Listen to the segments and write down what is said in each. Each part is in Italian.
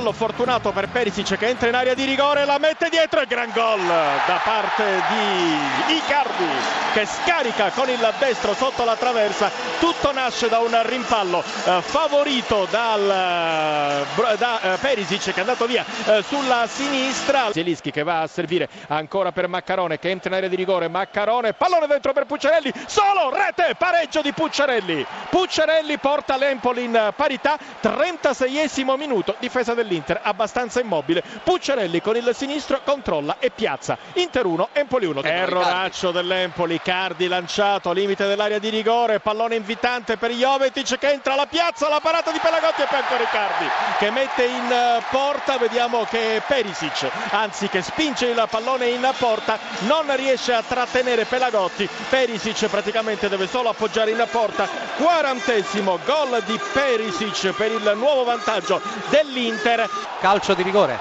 fallo fortunato per Perisic che entra in area di rigore, la mette dietro e gran gol da parte di Icardi che scarica con il destro sotto la traversa. Tutto nasce da un rimpallo eh, favorito dal, eh, da eh, Perisic che è andato via sulla sinistra. Zielinski che va a servire ancora per Maccarone che entra in area di rigore. Maccarone, pallone dentro per Pucciarelli, solo rete, pareggio di Pucciarelli. Pucciarelli porta l'Empoli in parità, 36esimo minuto, difesa dell'Inter abbastanza immobile. Pucciarelli con il sinistro controlla e piazza. Inter 1, Empoli 1. Erroraccio dell'Empoli, Cardi lanciato, limite dell'area di rigore, pallone invitante per Jovetic che entra alla piazza, la parata di Pelagotti e poi ancora Riccardi che mette in eh, porta, vediamo che Perisic, anzi che spinge il pallone in porta, non riesce a trattenere Pelagotti. Perisic praticamente deve solo appoggiare in porta. Quarantesimo gol di Perisic per il nuovo vantaggio dell'Inter. Calcio di rigore.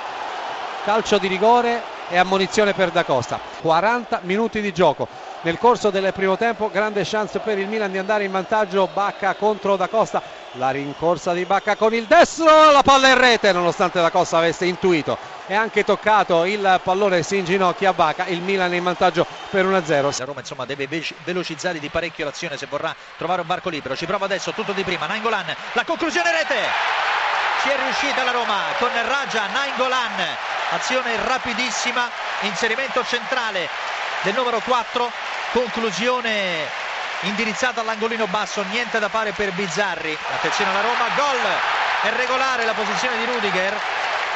Calcio di rigore e ammonizione per Da Costa. 40 minuti di gioco. Nel corso del primo tempo grande chance per il Milan di andare in vantaggio. Bacca contro Da Costa. La rincorsa di Bacca con il destro, la palla in rete nonostante Da Costa avesse intuito e anche toccato il pallone si inginocchia Bacca. Il Milan in vantaggio per 1-0. La Roma insomma deve velocizzare di parecchio l'azione se vorrà trovare un varco libero. Ci prova adesso tutto di prima. Nainggolan, la conclusione rete. Ci è riuscita la Roma con Raja Nainggolan. Azione rapidissima, inserimento centrale del numero 4, conclusione indirizzata all'angolino basso, niente da fare per Bizzarri. Attenzione alla Roma, gol! È regolare la posizione di Rudiger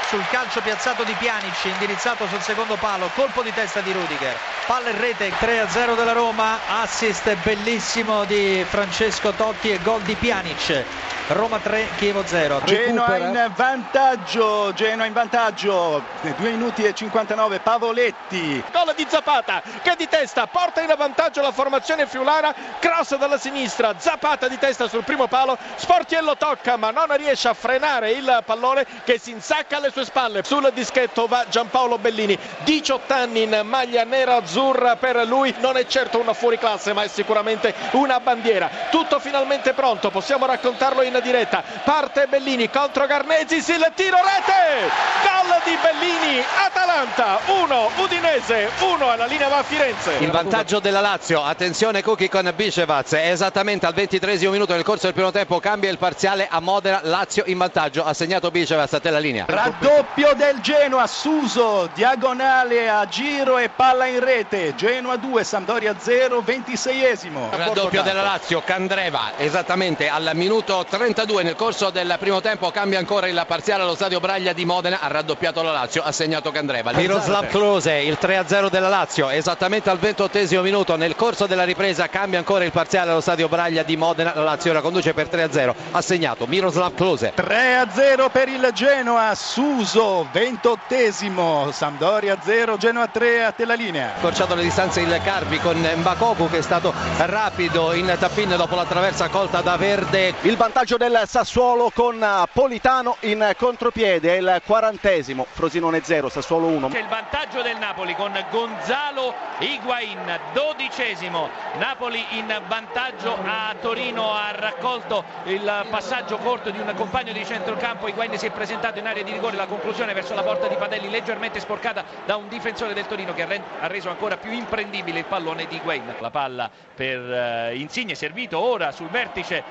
sul calcio piazzato di Pjanic, indirizzato sul secondo palo, colpo di testa di Rudiger. Palla in rete 3-0 della Roma, assist bellissimo di Francesco Totti e gol di Pjanic. Roma 3, Chievo 0. Genoa in vantaggio, Genoa in vantaggio, 2 minuti e 59, Pavoletti. Gol di Zapata che di testa porta in vantaggio la formazione friulana, cross dalla sinistra, Zapata di testa sul primo palo, Sportiello tocca ma non riesce a frenare il pallone che si insacca alle sue spalle. Sul dischetto va Giampaolo Bellini, 18 anni in maglia nera-azzurra per lui, non è certo una fuoriclasse ma è sicuramente una bandiera. Tutto finalmente pronto, possiamo raccontarlo in diretta. Parte Bellini contro Garnesis, il tiro rete! Gol di Bellini, Atalanta 1, Udinese 1 alla linea va a Firenze. Il vantaggio della Lazio, attenzione Cucchi con Bicevaz, esattamente al 23 minuto nel corso del primo tempo cambia il parziale a Modena, Lazio in vantaggio, ha segnato Bicevaz a te la linea. Raddoppio del Genoa, Suso, diagonale a giro e palla in rete, Genoa 2, Sampdoria 0, 26esimo. Raddoppio della Lazio, Candreva, esattamente al minuto 30 32 nel corso del primo tempo cambia ancora il parziale allo stadio Braglia di Modena ha raddoppiato la Lazio ha segnato Candreva Miroslav Klose il 3-0 della Lazio esattamente al 28 minuto nel corso della ripresa cambia ancora il parziale allo stadio Braglia di Modena la Lazio la conduce per 3-0 ha segnato Miroslav Klose. 3-0 per il Genoa Suso 28 Sampdoria 0 Genoa 3 a te la linea. Accorciato le distanze il Carpi con Mbakoku che è stato rapido in tappin dopo la traversa colta da Verde. Il vantaggio del Sassuolo con Politano in contropiede, è il quarantesimo, Frosinone 0, Sassuolo 1. C'è il vantaggio del Napoli con Gonzalo Higuain, dodicesimo, Napoli in vantaggio a Torino, ha raccolto il passaggio corto di un compagno di centrocampo, Higuain si è presentato in area di rigore, la conclusione verso la porta di Padelli leggermente sporcata da un difensore del Torino che ha reso ancora più imprendibile il pallone di Higuain. La palla per uh, Insigne servito ora sul vertice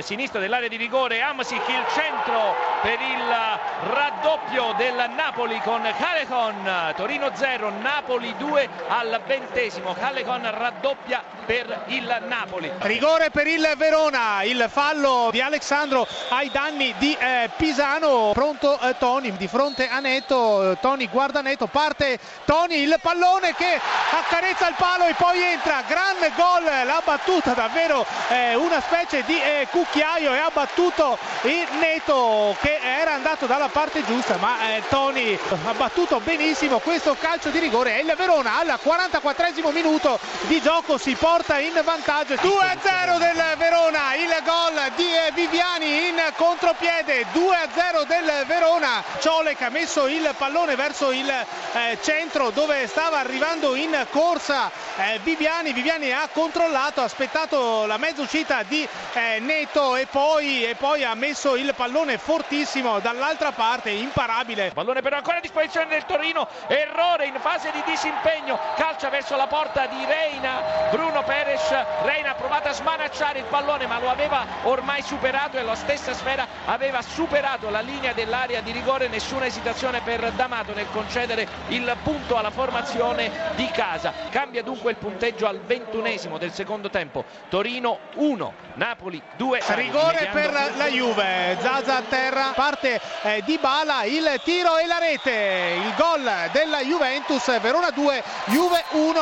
sinistro dell'area di rigore. Amsic il centro per il raddoppio del Napoli con Calecon. Torino 0 Napoli 2 al ventesimo. Calecon raddoppia per il Napoli. Rigore per il Verona. Il fallo di Alessandro ai danni di eh, Pisano. Pronto eh, Toni di fronte a Neto. Toni guarda Neto parte Toni il pallone che accarezza il palo e poi entra. Gran gol la battuta davvero eh, una specie di eh, cucchiaio e ha battuto il Neto che era andato dalla parte giusta ma eh, Toni ha battuto benissimo questo calcio di rigore e il Verona al 44 minuto di gioco si porta in vantaggio 2-0 del Verona il gol di Viviani contropiede 2-0 del Verona che ha messo il pallone verso il eh, centro dove stava arrivando in corsa eh, Viviani, Viviani ha controllato, ha aspettato la mezza uscita di eh, Neto e poi, e poi ha messo il pallone fortissimo dall'altra parte, imparabile. Pallone però ancora a disposizione del Torino, errore in fase di disimpegno, calcia verso la porta di Reina, Bruno Peres, Reina ha provato a smanacciare il pallone ma lo aveva ormai superato e la stessa sfera aveva superato la linea dell'area di rigore, nessuna esitazione per D'Amato nel concedere il punto alla formazione di casa. Cambia dunque il punteggio al ventunesimo del secondo tempo. Torino 1, Napoli 2. Rigore per la Juve, Zaza a terra, parte eh, di Bala, il tiro e la rete, il gol della Juventus, Verona 2, Juve 1.